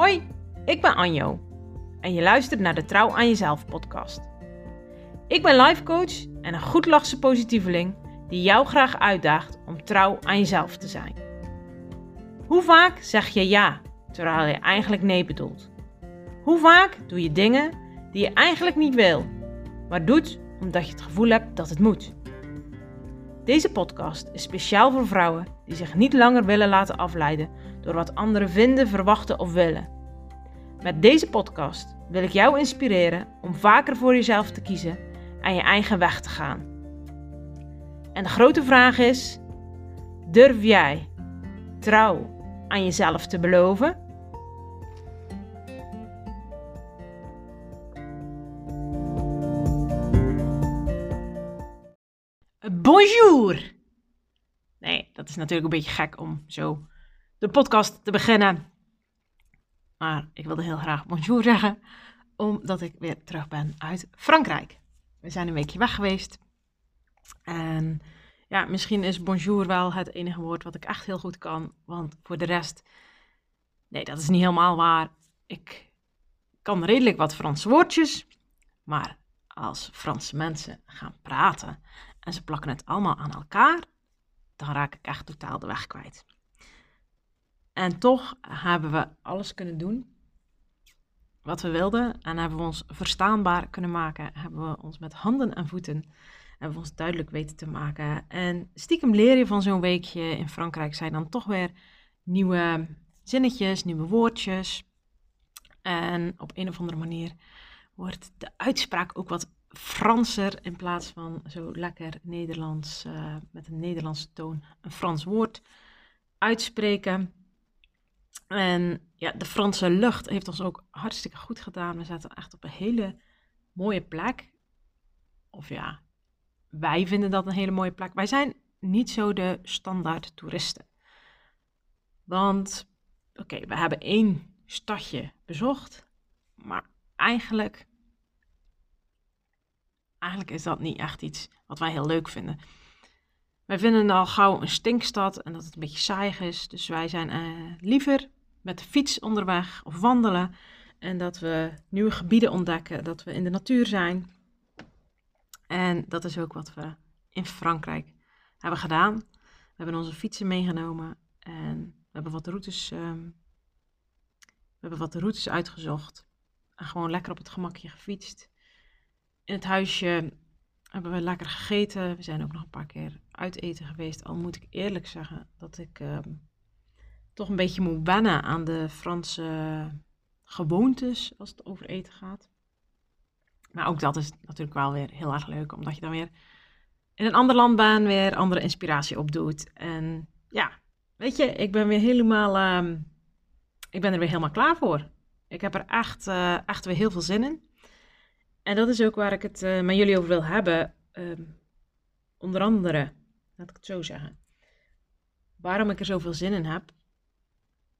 Hoi, ik ben Anjo en je luistert naar de Trouw aan Jezelf podcast. Ik ben life coach en een goedlachse positieveling die jou graag uitdaagt om trouw aan jezelf te zijn. Hoe vaak zeg je ja terwijl je eigenlijk nee bedoelt? Hoe vaak doe je dingen die je eigenlijk niet wil, maar doet omdat je het gevoel hebt dat het moet? Deze podcast is speciaal voor vrouwen die zich niet langer willen laten afleiden door wat anderen vinden, verwachten of willen. Met deze podcast wil ik jou inspireren om vaker voor jezelf te kiezen en je eigen weg te gaan. En de grote vraag is: durf jij trouw aan jezelf te beloven? Bonjour! Nee, dat is natuurlijk een beetje gek om zo de podcast te beginnen. Maar ik wilde heel graag bonjour zeggen, omdat ik weer terug ben uit Frankrijk. We zijn een weekje weg geweest. En ja, misschien is bonjour wel het enige woord wat ik echt heel goed kan. Want voor de rest, nee, dat is niet helemaal waar. Ik kan redelijk wat Franse woordjes. Maar als Franse mensen gaan praten en ze plakken het allemaal aan elkaar, dan raak ik echt totaal de weg kwijt. En toch hebben we alles kunnen doen wat we wilden en hebben we ons verstaanbaar kunnen maken. Hebben we ons met handen en voeten hebben we ons duidelijk weten te maken. En stiekem leer je van zo'n weekje in Frankrijk zijn dan toch weer nieuwe zinnetjes, nieuwe woordjes. En op een of andere manier wordt de uitspraak ook wat Franser in plaats van zo lekker Nederlands uh, met een Nederlandse toon een Frans woord uitspreken. En ja, de Franse lucht heeft ons ook hartstikke goed gedaan. We zaten echt op een hele mooie plek. Of ja, wij vinden dat een hele mooie plek. Wij zijn niet zo de standaard toeristen. Want, oké, we hebben één stadje bezocht. Maar eigenlijk, eigenlijk is dat niet echt iets wat wij heel leuk vinden. Wij vinden al gauw een stinkstad en dat het een beetje saai is. Dus wij zijn uh, liever met de fiets onderweg of wandelen. En dat we nieuwe gebieden ontdekken, dat we in de natuur zijn. En dat is ook wat we in Frankrijk hebben gedaan. We hebben onze fietsen meegenomen en we hebben wat routes, um, we hebben wat routes uitgezocht. En gewoon lekker op het gemakje gefietst. In het huisje hebben we lekker gegeten. We zijn ook nog een paar keer uit eten geweest. Al moet ik eerlijk zeggen dat ik um, toch een beetje moet wennen aan de Franse gewoontes als het over eten gaat. Maar ook dat is natuurlijk wel weer heel erg leuk, omdat je dan weer in een ander land bent, weer andere inspiratie opdoet. En ja, weet je, ik ben weer helemaal, um, ik ben er weer helemaal klaar voor. Ik heb er echt, uh, echt weer heel veel zin in. En dat is ook waar ik het uh, met jullie over wil hebben. Um, onder andere, laat ik het zo zeggen. Waarom ik er zoveel zin in heb.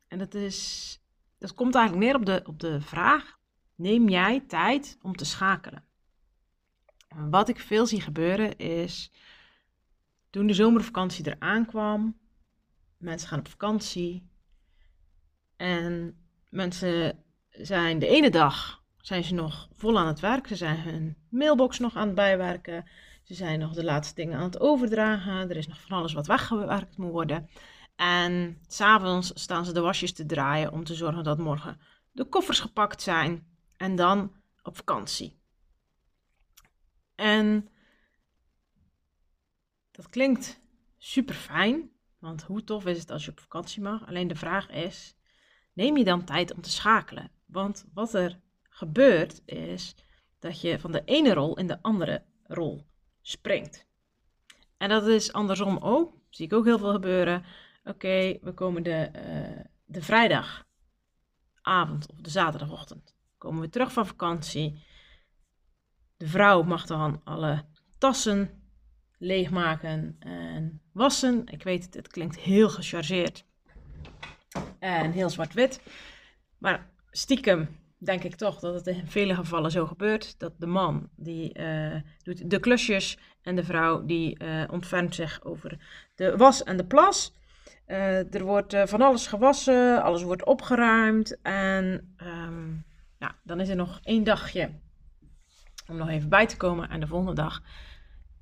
En dat is, dat komt eigenlijk neer op de, op de vraag, neem jij tijd om te schakelen? Wat ik veel zie gebeuren is, toen de zomervakantie eraan kwam, mensen gaan op vakantie en mensen zijn de ene dag zijn ze nog vol aan het werk, ze zijn hun mailbox nog aan het bijwerken, ze zijn nog de laatste dingen aan het overdragen, er is nog van alles wat weggewerkt moet worden. En s'avonds staan ze de wasjes te draaien om te zorgen dat morgen de koffers gepakt zijn en dan op vakantie. En dat klinkt super fijn, want hoe tof is het als je op vakantie mag? Alleen de vraag is: neem je dan tijd om te schakelen? Want wat er gebeurt is dat je van de ene rol in de andere rol springt. En dat is andersom ook, zie ik ook heel veel gebeuren. Oké, we komen de, uh, de vrijdagavond of de zaterdagochtend komen we terug van vakantie. De vrouw mag dan alle tassen leegmaken en wassen. Ik weet het, het klinkt heel gechargeerd en heel zwart-wit. Maar stiekem denk ik toch dat het in vele gevallen zo gebeurt. Dat de man die uh, doet de klusjes en de vrouw die uh, ontfermt zich over de was en de plas. Eh, er wordt eh, van alles gewassen, alles wordt opgeruimd. En ehm, dan is er nog één dagje om nog even bij te komen. En de volgende dag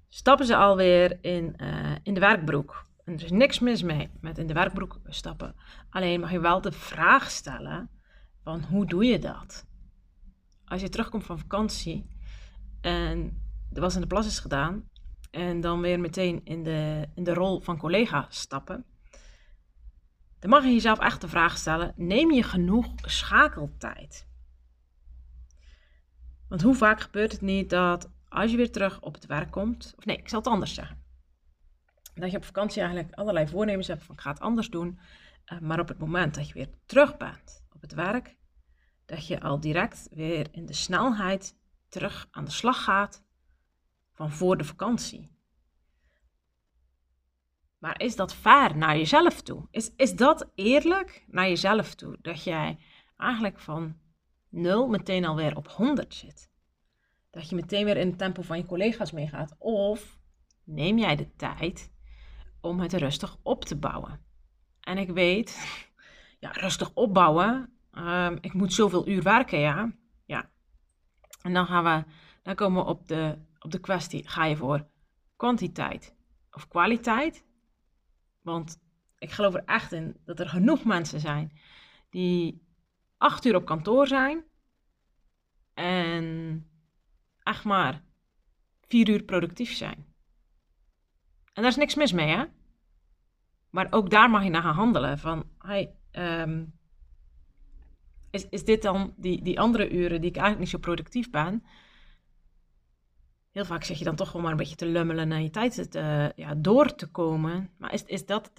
stappen ze alweer in, in de werkbroek. En er is niks mis mee met in de werkbroek stappen. Alleen mag je wel de vraag stellen van hoe doe je dat? Als je terugkomt van vakantie en er was in de plas is gedaan en dan weer meteen in de, in de rol van collega stappen, dan mag je jezelf echt de vraag stellen: neem je genoeg schakeltijd? Want hoe vaak gebeurt het niet dat als je weer terug op het werk komt, of nee, ik zal het anders zeggen. Dat je op vakantie eigenlijk allerlei voornemens hebt van ik ga het anders doen. Eh, maar op het moment dat je weer terug bent op het werk, dat je al direct weer in de snelheid terug aan de slag gaat van voor de vakantie. Maar is dat fair naar jezelf toe? Is, is dat eerlijk naar jezelf toe? Dat jij eigenlijk van 0 meteen alweer op 100 zit. Dat je meteen weer in het tempo van je collega's meegaat. Of neem jij de tijd om het rustig op te bouwen. En ik weet, ja, rustig opbouwen. Ehm, ik moet zoveel uur werken, ja. Ja. En dan gaan we, dan komen we op de, op de kwestie, ga je voor kwantiteit of kwaliteit? Want ik geloof er echt in dat er genoeg mensen zijn die acht uur op kantoor zijn en echt maar vier uur productief zijn. En daar is niks mis mee, hè? Maar ook daar mag je naar gaan handelen. Van, hey, ehm, is, is dit dan die, die andere uren die ik eigenlijk niet zo productief ben? Heel vaak zeg je dan toch gewoon maar een beetje te lummelen naar je tijd te, ja, door te komen. Maar is, is, dat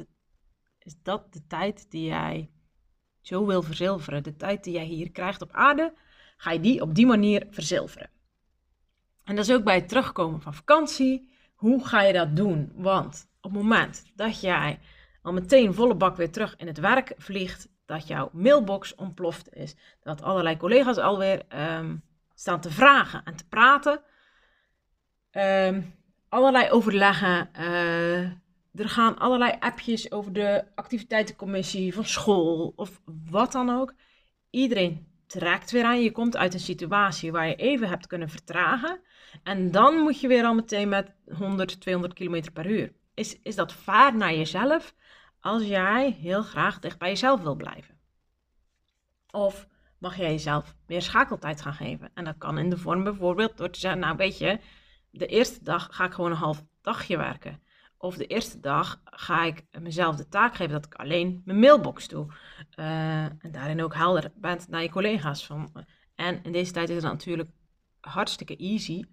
is dat de tijd die jij zo wil verzilveren? De tijd die jij hier krijgt op aarde, ga je die op die manier verzilveren? En dat is ook bij het terugkomen van vakantie. Hoe ga je dat doen? Want op het moment dat jij al meteen volle bak weer terug in het werk vliegt, dat jouw mailbox ontploft is, dat allerlei collega's alweer um, staan te vragen en te praten, um, allerlei overleggen, uh, er gaan allerlei appjes over de activiteitencommissie van school of wat dan ook. Iedereen trekt weer aan. Je komt uit een situatie waar je even hebt kunnen vertragen. En dan moet je weer al meteen met 100, 200 km per uur. Is, is dat vaar naar jezelf als jij heel graag dicht bij jezelf wil blijven? Of mag jij jezelf meer schakeltijd gaan geven? En dat kan in de vorm bijvoorbeeld door te zeggen, nou weet je, de eerste dag ga ik gewoon een half dagje werken. Of de eerste dag ga ik mezelf de taak geven dat ik alleen mijn mailbox doe. Uh, en daarin ook helder bent naar je collega's. Van, en in deze tijd is het natuurlijk hartstikke easy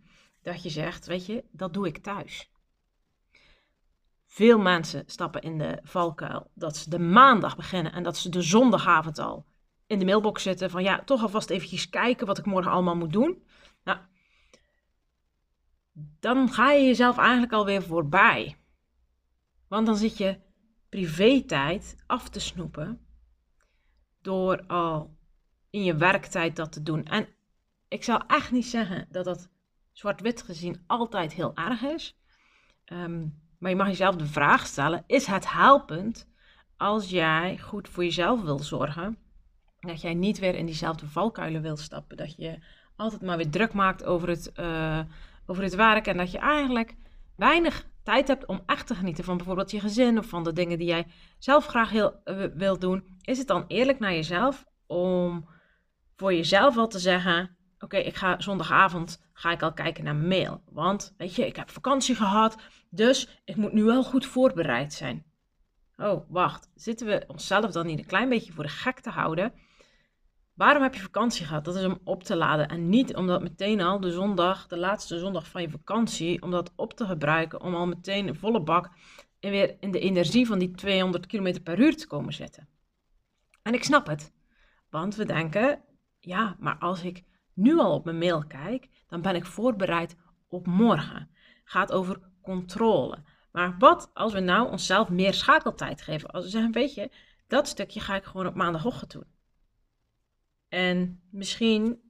dat je zegt, weet je, dat doe ik thuis. Veel mensen stappen in de valkuil dat ze de maandag beginnen en dat ze de zondagavond al in de mailbox zitten van ja, toch alvast eventjes kijken wat ik morgen allemaal moet doen. Nou, dan ga je jezelf eigenlijk alweer voorbij. Want dan zit je privé-tijd af te snoepen door al in je werktijd dat te doen. En ik zou echt niet zeggen dat dat zwart-wit gezien altijd heel erg is. Um, maar je mag jezelf de vraag stellen: is het helpend als jij goed voor jezelf wil zorgen? Dat jij niet weer in diezelfde valkuilen wil stappen. Dat je altijd maar weer druk maakt over het, uh, over het werk. En dat je eigenlijk weinig tijd hebt om echt te genieten van bijvoorbeeld je gezin of van de dingen die jij zelf graag heel, uh, wilt doen. Is het dan eerlijk naar jezelf om voor jezelf al te zeggen: Oké, ik ga zondagavond ga ik al kijken naar mail. Want weet je, ik heb vakantie gehad. Dus ik moet nu wel goed voorbereid zijn. Oh, wacht. Zitten we onszelf dan niet een klein beetje voor de gek te houden? Waarom heb je vakantie gehad? Dat is om op te laden. En niet omdat meteen al de zondag, de laatste zondag van je vakantie, om dat op te gebruiken. Om al meteen een volle bak en weer in de energie van die 200 km per uur te komen zitten. En ik snap het. Want we denken, ja, maar als ik nu al op mijn mail kijk, dan ben ik voorbereid op morgen. Gaat over controle. Maar wat als we nou onszelf meer schakeltijd geven? Als we zeggen, weet je, dat stukje ga ik gewoon op maandagochtend doen. En misschien,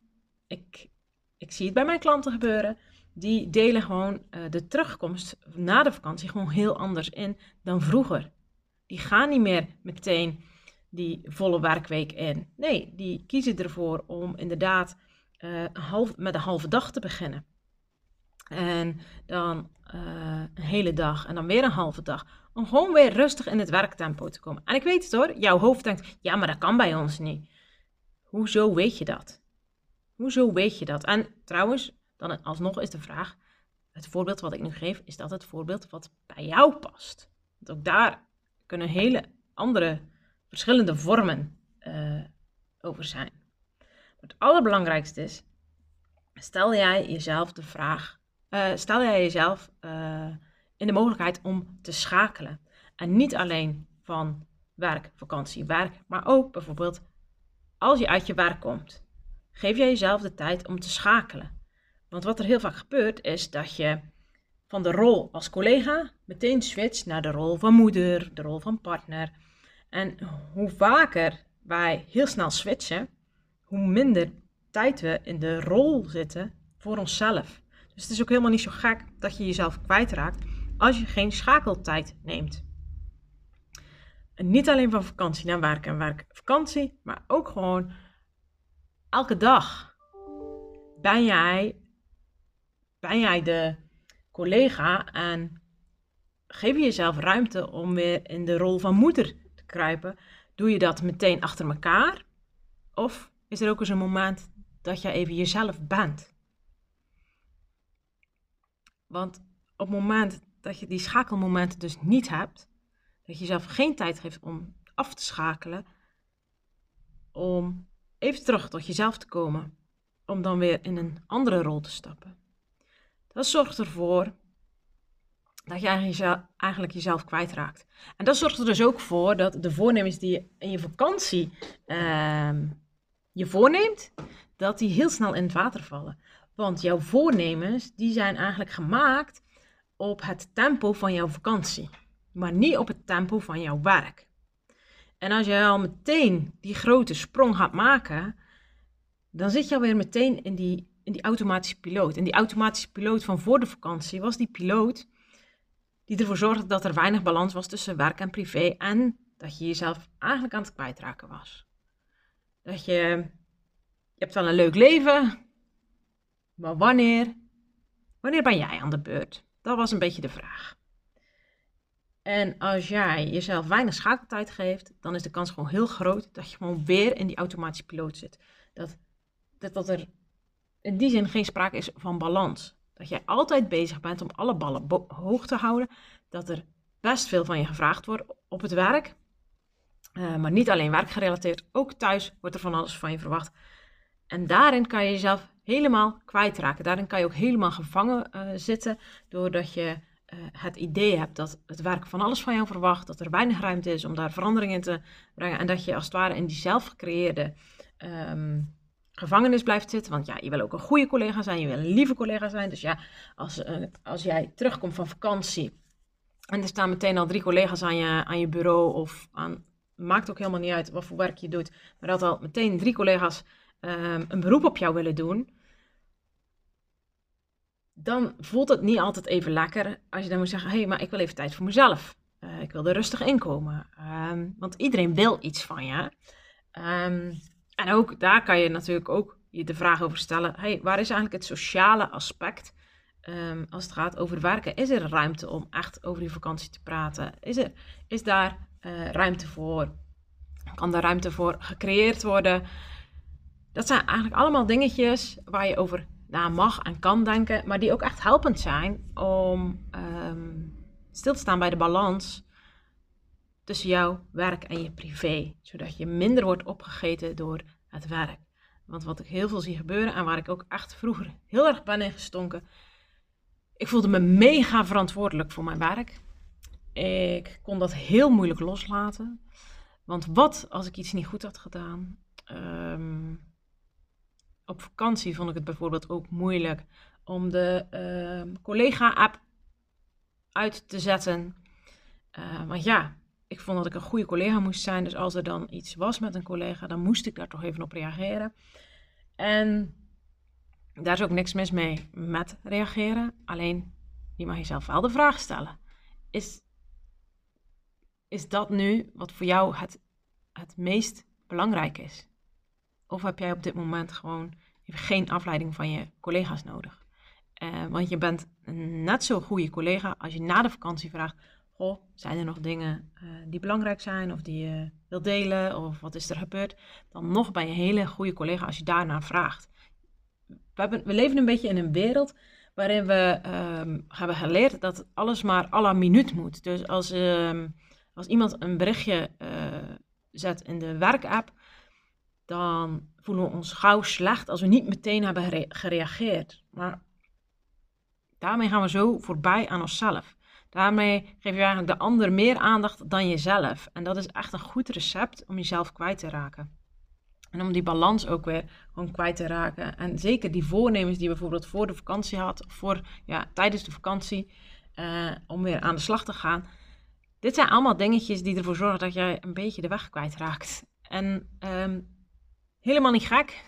ik, ik zie het bij mijn klanten gebeuren, die delen gewoon uh, de terugkomst na de vakantie gewoon heel anders in dan vroeger. Die gaan niet meer meteen die volle werkweek in. Nee, die kiezen ervoor om inderdaad uh, half, met een halve dag te beginnen. En dan uh, een hele dag en dan weer een halve dag. Om gewoon weer rustig in het werktempo te komen. En ik weet het hoor, jouw hoofd denkt, ja, maar dat kan bij ons niet. Hoezo weet je dat? Hoezo weet je dat? En trouwens, dan alsnog is de vraag, het voorbeeld wat ik nu geef, is dat het voorbeeld wat bij jou past? Want ook daar kunnen hele andere, verschillende vormen uh, over zijn. Het allerbelangrijkste is, stel jij jezelf de vraag, uh, stel jij jezelf uh, in de mogelijkheid om te schakelen. En niet alleen van werk, vakantie, werk, maar ook bijvoorbeeld als je uit je werk komt. Geef jij jezelf de tijd om te schakelen. Want wat er heel vaak gebeurt is dat je van de rol als collega meteen switcht naar de rol van moeder, de rol van partner. En hoe vaker wij heel snel switchen, hoe minder tijd we in de rol zitten voor onszelf. Dus het is ook helemaal niet zo gek dat je jezelf kwijtraakt als je geen schakeltijd neemt. En niet alleen van vakantie naar werk en werk vakantie, maar ook gewoon elke dag. Ben jij, ben jij de collega en geef je jezelf ruimte om weer in de rol van moeder te kruipen? Doe je dat meteen achter elkaar? Of is er ook eens een moment dat je even jezelf bent? Want op het moment dat je die schakelmomenten dus niet hebt, dat je jezelf geen tijd geeft om af te schakelen, om even terug tot jezelf te komen, om dan weer in een andere rol te stappen. Dat zorgt ervoor dat je eigenlijk jezelf kwijtraakt. En dat zorgt er dus ook voor dat de voornemens die je in je vakantie uh, je voorneemt, dat die heel snel in het water vallen. Want jouw voornemens, die zijn eigenlijk gemaakt op het tempo van jouw vakantie, maar niet op het tempo van jouw werk. En als je al meteen die grote sprong gaat maken, dan zit je alweer meteen in die, in die automatische piloot. En die automatische piloot van voor de vakantie was die piloot die ervoor zorgde dat er weinig balans was tussen werk en privé en dat je jezelf eigenlijk aan het kwijtraken was. Dat je, je hebt wel een leuk leven, maar wanneer, wanneer ben jij aan de beurt? Dat was een beetje de vraag. En als jij jezelf weinig schakeltijd geeft, dan is de kans gewoon heel groot dat je gewoon weer in die automatische piloot zit. Dat, dat, dat er in die zin geen sprake is van balans. Dat jij altijd bezig bent om alle ballen hoog te houden. Dat er best veel van je gevraagd wordt op het werk. Uh, maar niet alleen werkgerelateerd, ook thuis wordt er van alles van je verwacht. En daarin kan je jezelf helemaal kwijtraken. Daarin kan je ook helemaal gevangen uh, zitten, doordat je uh, het idee hebt dat het werk van alles van jou verwacht, dat er weinig ruimte is om daar verandering in te brengen en dat je als het ware in die zelfgecreëerde um, gevangenis blijft zitten. Want ja, je wil ook een goede collega zijn, je wil een lieve collega zijn. Dus ja, als, als jij terugkomt van vakantie en er staan meteen al drie collega's aan je, aan je bureau of aan, maakt ook helemaal niet uit wat voor werk je doet, maar dat al meteen drie collega's um, een beroep op jou willen doen, dan voelt het niet altijd even lekker als je dan moet zeggen: hé, hey, maar ik wil even tijd voor mezelf. Uh, ik wil er rustig in komen. Um, want iedereen wil iets van je. Um, en ook daar kan je natuurlijk ook je de vraag over stellen: hey, waar is eigenlijk het sociale aspect als het gaat over werken? Is er ruimte om echt over die vakantie te praten? Is, er, is daar uh, ruimte voor? Kan daar ruimte voor gecreëerd worden? Dat zijn eigenlijk allemaal dingetjes waar je over na mag en kan denken, maar die ook echt helpend zijn om um, stil te staan bij de balans tussen jouw werk en je privé, zodat je minder wordt opgegeten door het werk. Want wat ik heel veel zie gebeuren en waar ik ook echt vroeger heel erg ben in gestonken, ik voelde me mega verantwoordelijk voor mijn werk. Ik kon dat heel moeilijk loslaten. Want wat als ik iets niet goed had gedaan? Um, op vakantie vond ik het bijvoorbeeld ook moeilijk om de uh, collega-app uit te zetten. Uh, want ja, ik vond dat ik een goede collega moest zijn. Dus als er dan iets was met een collega, dan moest ik daar toch even op reageren. En daar is ook niks mis mee met reageren. Alleen, je mag jezelf wel de vraag stellen. Is, is dat nu wat voor jou het, het meest belangrijk is? Of heb jij op dit moment gewoon geen afleiding van je collega's nodig? Uh, want je bent een net zo goede collega als je na de vakantie vraagt: Goh, zijn er nog dingen uh, die belangrijk zijn of die je wilt delen of wat is er gebeurd? Dan nog ben je een hele goede collega als je daarnaar vraagt. We, hebben, we leven een beetje in een wereld waarin we um, hebben geleerd dat alles maar à la minuut moet. Dus als, um, als iemand een berichtje uh, zet in de werkapp, dan voelen we ons gauw slecht als we niet meteen hebben gereageerd. Maar daarmee gaan we zo voorbij aan onszelf. Daarmee geef je eigenlijk de ander meer aandacht dan jezelf. En dat is echt een goed recept om jezelf kwijt te raken. En om die balans ook weer gewoon kwijt te raken. En zeker die voornemens die je bijvoorbeeld voor de vakantie had, of voor, ja, tijdens de vakantie, uh, om weer aan de slag te gaan. Dit zijn allemaal dingetjes die ervoor zorgen dat jij een beetje de weg kwijtraakt. En um, helemaal niet gek.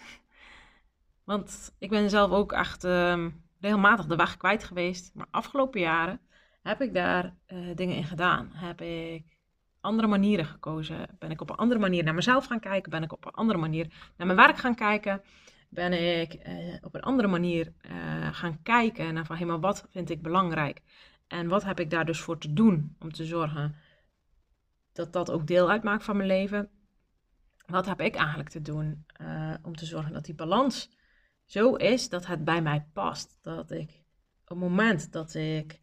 Want ik ben zelf ook echt um, regelmatig de weg kwijt geweest. Maar afgelopen jaren heb ik daar uh, dingen in gedaan. Heb ik andere manieren gekozen? Ben ik op een andere manier naar mezelf gaan kijken? Ben ik op een andere manier naar mijn werk gaan kijken? Ben ik uh, op een andere manier uh, gaan kijken naar van, hé, maar wat vind ik belangrijk? En wat heb ik daar dus voor te doen om te zorgen dat dat ook deel uitmaakt van mijn leven? Wat heb ik eigenlijk te doen uh, om te zorgen dat die balans zo is dat het bij mij past? Dat ik op het moment dat ik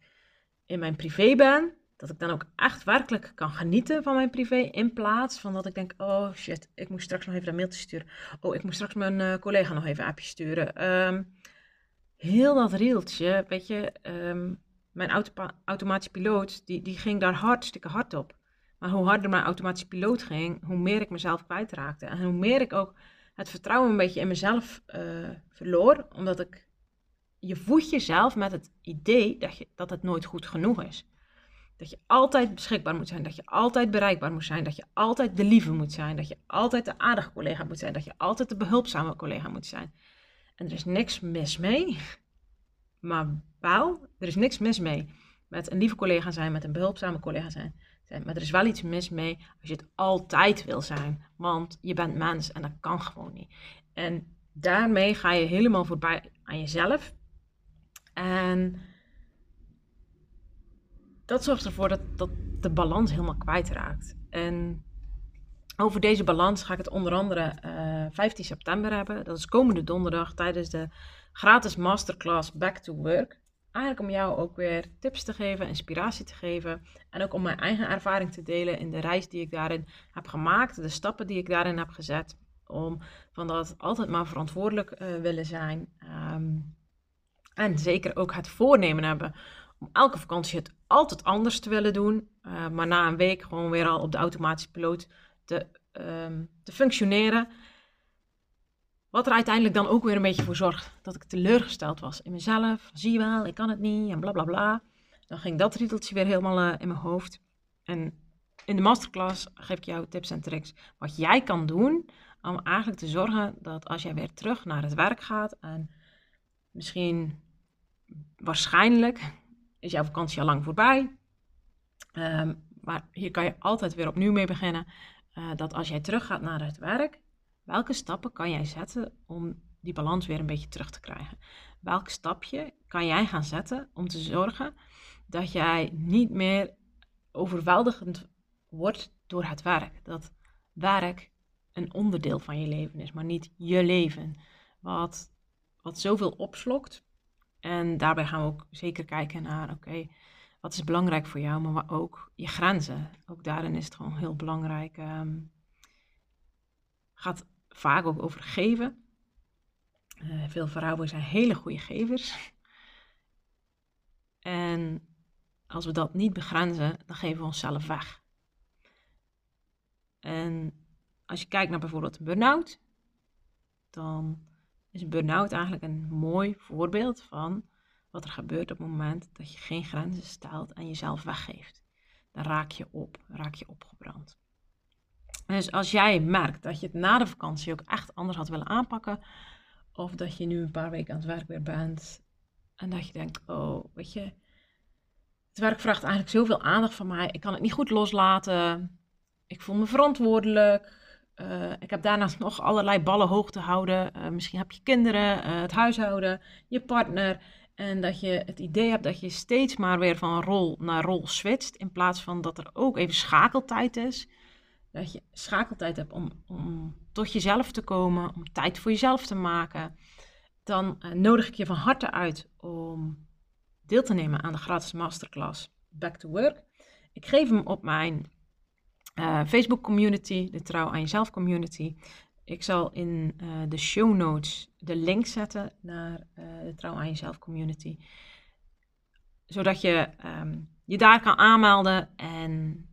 in mijn privé ben, dat ik dan ook echt werkelijk kan genieten van mijn privé. In plaats van dat ik denk, oh shit, ik moet straks nog even een mailtje sturen. Oh, ik moet straks mijn uh, collega nog even een appje sturen. Um, heel dat rieltje, weet je, um, mijn auto automatische piloot, die, die ging daar hartstikke hard op. Maar hoe harder mijn automatische piloot ging, hoe meer ik mezelf kwijtraakte. En hoe meer ik ook het vertrouwen een beetje in mezelf uh, verloor. Omdat ik, je voedt jezelf met het idee dat, je, dat het nooit goed genoeg is. Dat je altijd beschikbaar moet zijn, dat je altijd bereikbaar moet zijn, dat je altijd de lieve moet zijn, dat je altijd de aardige collega moet zijn, dat je altijd de behulpzame collega moet zijn. En er is niks mis mee, maar wel, er is niks mis mee met een lieve collega zijn, met een behulpzame collega zijn. Maar er is wel iets mis mee als je het altijd wil zijn, want je bent mens en dat kan gewoon niet. En daarmee ga je helemaal voorbij aan jezelf. En dat zorgt ervoor dat, dat de balans helemaal kwijtraakt. En over deze balans ga ik het onder andere uh, eh, 15 september hebben. Dat is komende donderdag tijdens de gratis masterclass Back to Work. Eigenlijk om jou ook weer tips te geven, inspiratie te geven. En ook om mijn eigen ervaring te delen in de reis die ik daarin heb gemaakt. De stappen die ik daarin heb gezet. Om van dat altijd maar verantwoordelijk uh, willen zijn. Um, en zeker ook het voornemen hebben om elke vakantie het altijd anders te willen doen. Uh, maar na een week gewoon weer al op de automatische piloot te, um, te functioneren. Wat er uiteindelijk dan ook weer een beetje voor zorgt dat ik teleurgesteld was in mezelf. Zie je wel, ik kan het niet en bla bla bla. Dan ging dat riedeltje weer helemaal uh, in mijn hoofd. En in de masterclass geef ik jou tips en tricks wat jij kan doen om eigenlijk te zorgen dat als jij weer terug naar het werk gaat en misschien waarschijnlijk is jouw vakantie al lang voorbij. Um, maar hier kan je altijd weer opnieuw mee beginnen. Uh, dat als jij teruggaat naar het werk, welke stappen kan jij zetten om die balans weer een beetje terug te krijgen? Welk stapje kan jij gaan zetten om te zorgen dat jij niet meer overweldigend wordt door het werk? Dat werk een onderdeel van je leven is, maar niet je leven. Wat, wat zoveel opslokt, en daarbij gaan we ook zeker kijken naar, oké, wat is belangrijk voor jou, maar ook je grenzen. Ook daarin is het gewoon heel belangrijk. Um, gaat vaak ook over geven. Uh, veel vrouwen zijn hele goede gevers. En als we dat niet begrenzen, dan geven we onszelf weg. En als je kijkt naar bijvoorbeeld een burn-out, dan is burn-out eigenlijk een mooi voorbeeld van wat er gebeurt op het moment dat je geen grenzen stelt en jezelf weggeeft. Dan raak je op, raak je opgebrand. Dus als jij merkt dat je het na de vakantie ook echt anders had willen aanpakken, of dat je nu een paar weken aan het werk weer bent en dat je denkt, oh, weet je, het werk vraagt eigenlijk zoveel aandacht van mij. Ik kan het niet goed loslaten. Ik voel me verantwoordelijk. Uh, ik heb daarnaast nog allerlei ballen hoog te houden. Uh, misschien heb je kinderen, uh, het huishouden, je partner. En dat je het idee hebt dat je steeds maar weer van rol naar rol switcht. In plaats van dat er ook even schakeltijd is. Dat je schakeltijd hebt om, om tot jezelf te komen, om tijd voor jezelf te maken. Dan nodig ik je van harte uit om deel te nemen aan de gratis masterclass Back to Work. Ik geef hem op mijn uh, Facebook community, de Trouw aan Jezelf community. Ik zal in uh, de show notes de link zetten naar de Trouw aan Jezelf community. Zodat je um, je daar kan aanmelden. En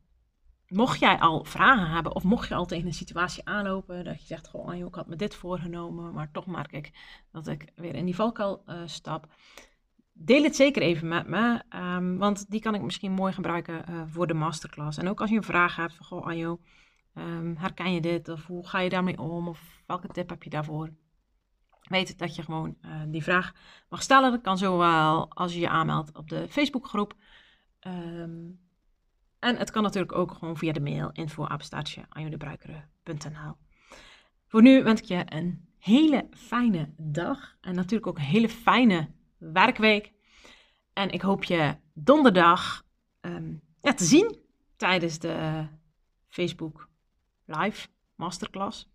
mocht jij al vragen hebben, of mocht je al tegen een situatie aanlopen, dat je zegt: Goh, Anjo, ik had me dit voorgenomen, maar toch merk ik dat ik weer in die valkuil stap deel het zeker even met me, um, want die kan ik misschien mooi gebruiken uh, voor de masterclass. En ook als je een vraag hebt van, goh Anjo, um, herken je dit? Of hoe ga je daarmee om? Of welke tip heb je daarvoor? Weet dat je gewoon uh, die vraag mag stellen. Dat kan zowel als je je aanmeldt op de Facebookgroep. Um, en het kan natuurlijk ook gewoon via de mail info Voor nu wens ik je een hele fijne dag. En natuurlijk ook een hele fijne werkweek. En ik hoop je donderdag um, ja, te zien tijdens de Facebook Live Masterclass.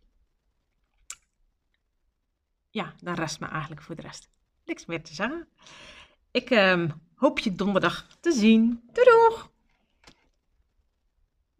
Ja, dan rest me eigenlijk voor de rest niks meer te zeggen. Ik um, hoop je donderdag te zien. Doei doeg!